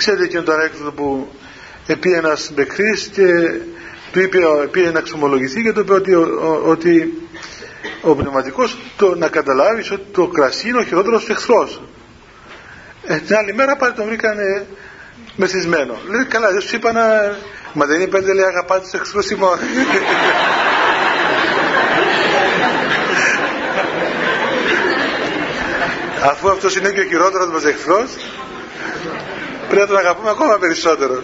Ξέρετε και τον ανέκδοτο που επί ένας μπεκρής και του είπε, πήγε να εξομολογηθεί και του είπε ότι, ο, ότι ο πνευματικός το, να καταλάβεις ότι το κρασί είναι ο χειρότερος του εχθρός. Ε, την άλλη μέρα πάλι τον βρήκανε μεθυσμένο. Λέει καλά δεν σου είπα να... Μα δεν είπε δεν λέει αγαπάτε τους εχθρούς ημών. Αφού αυτός είναι και ο χειρότερος μας εχθρός πρέπει να τον αγαπούμε ακόμα περισσότερο.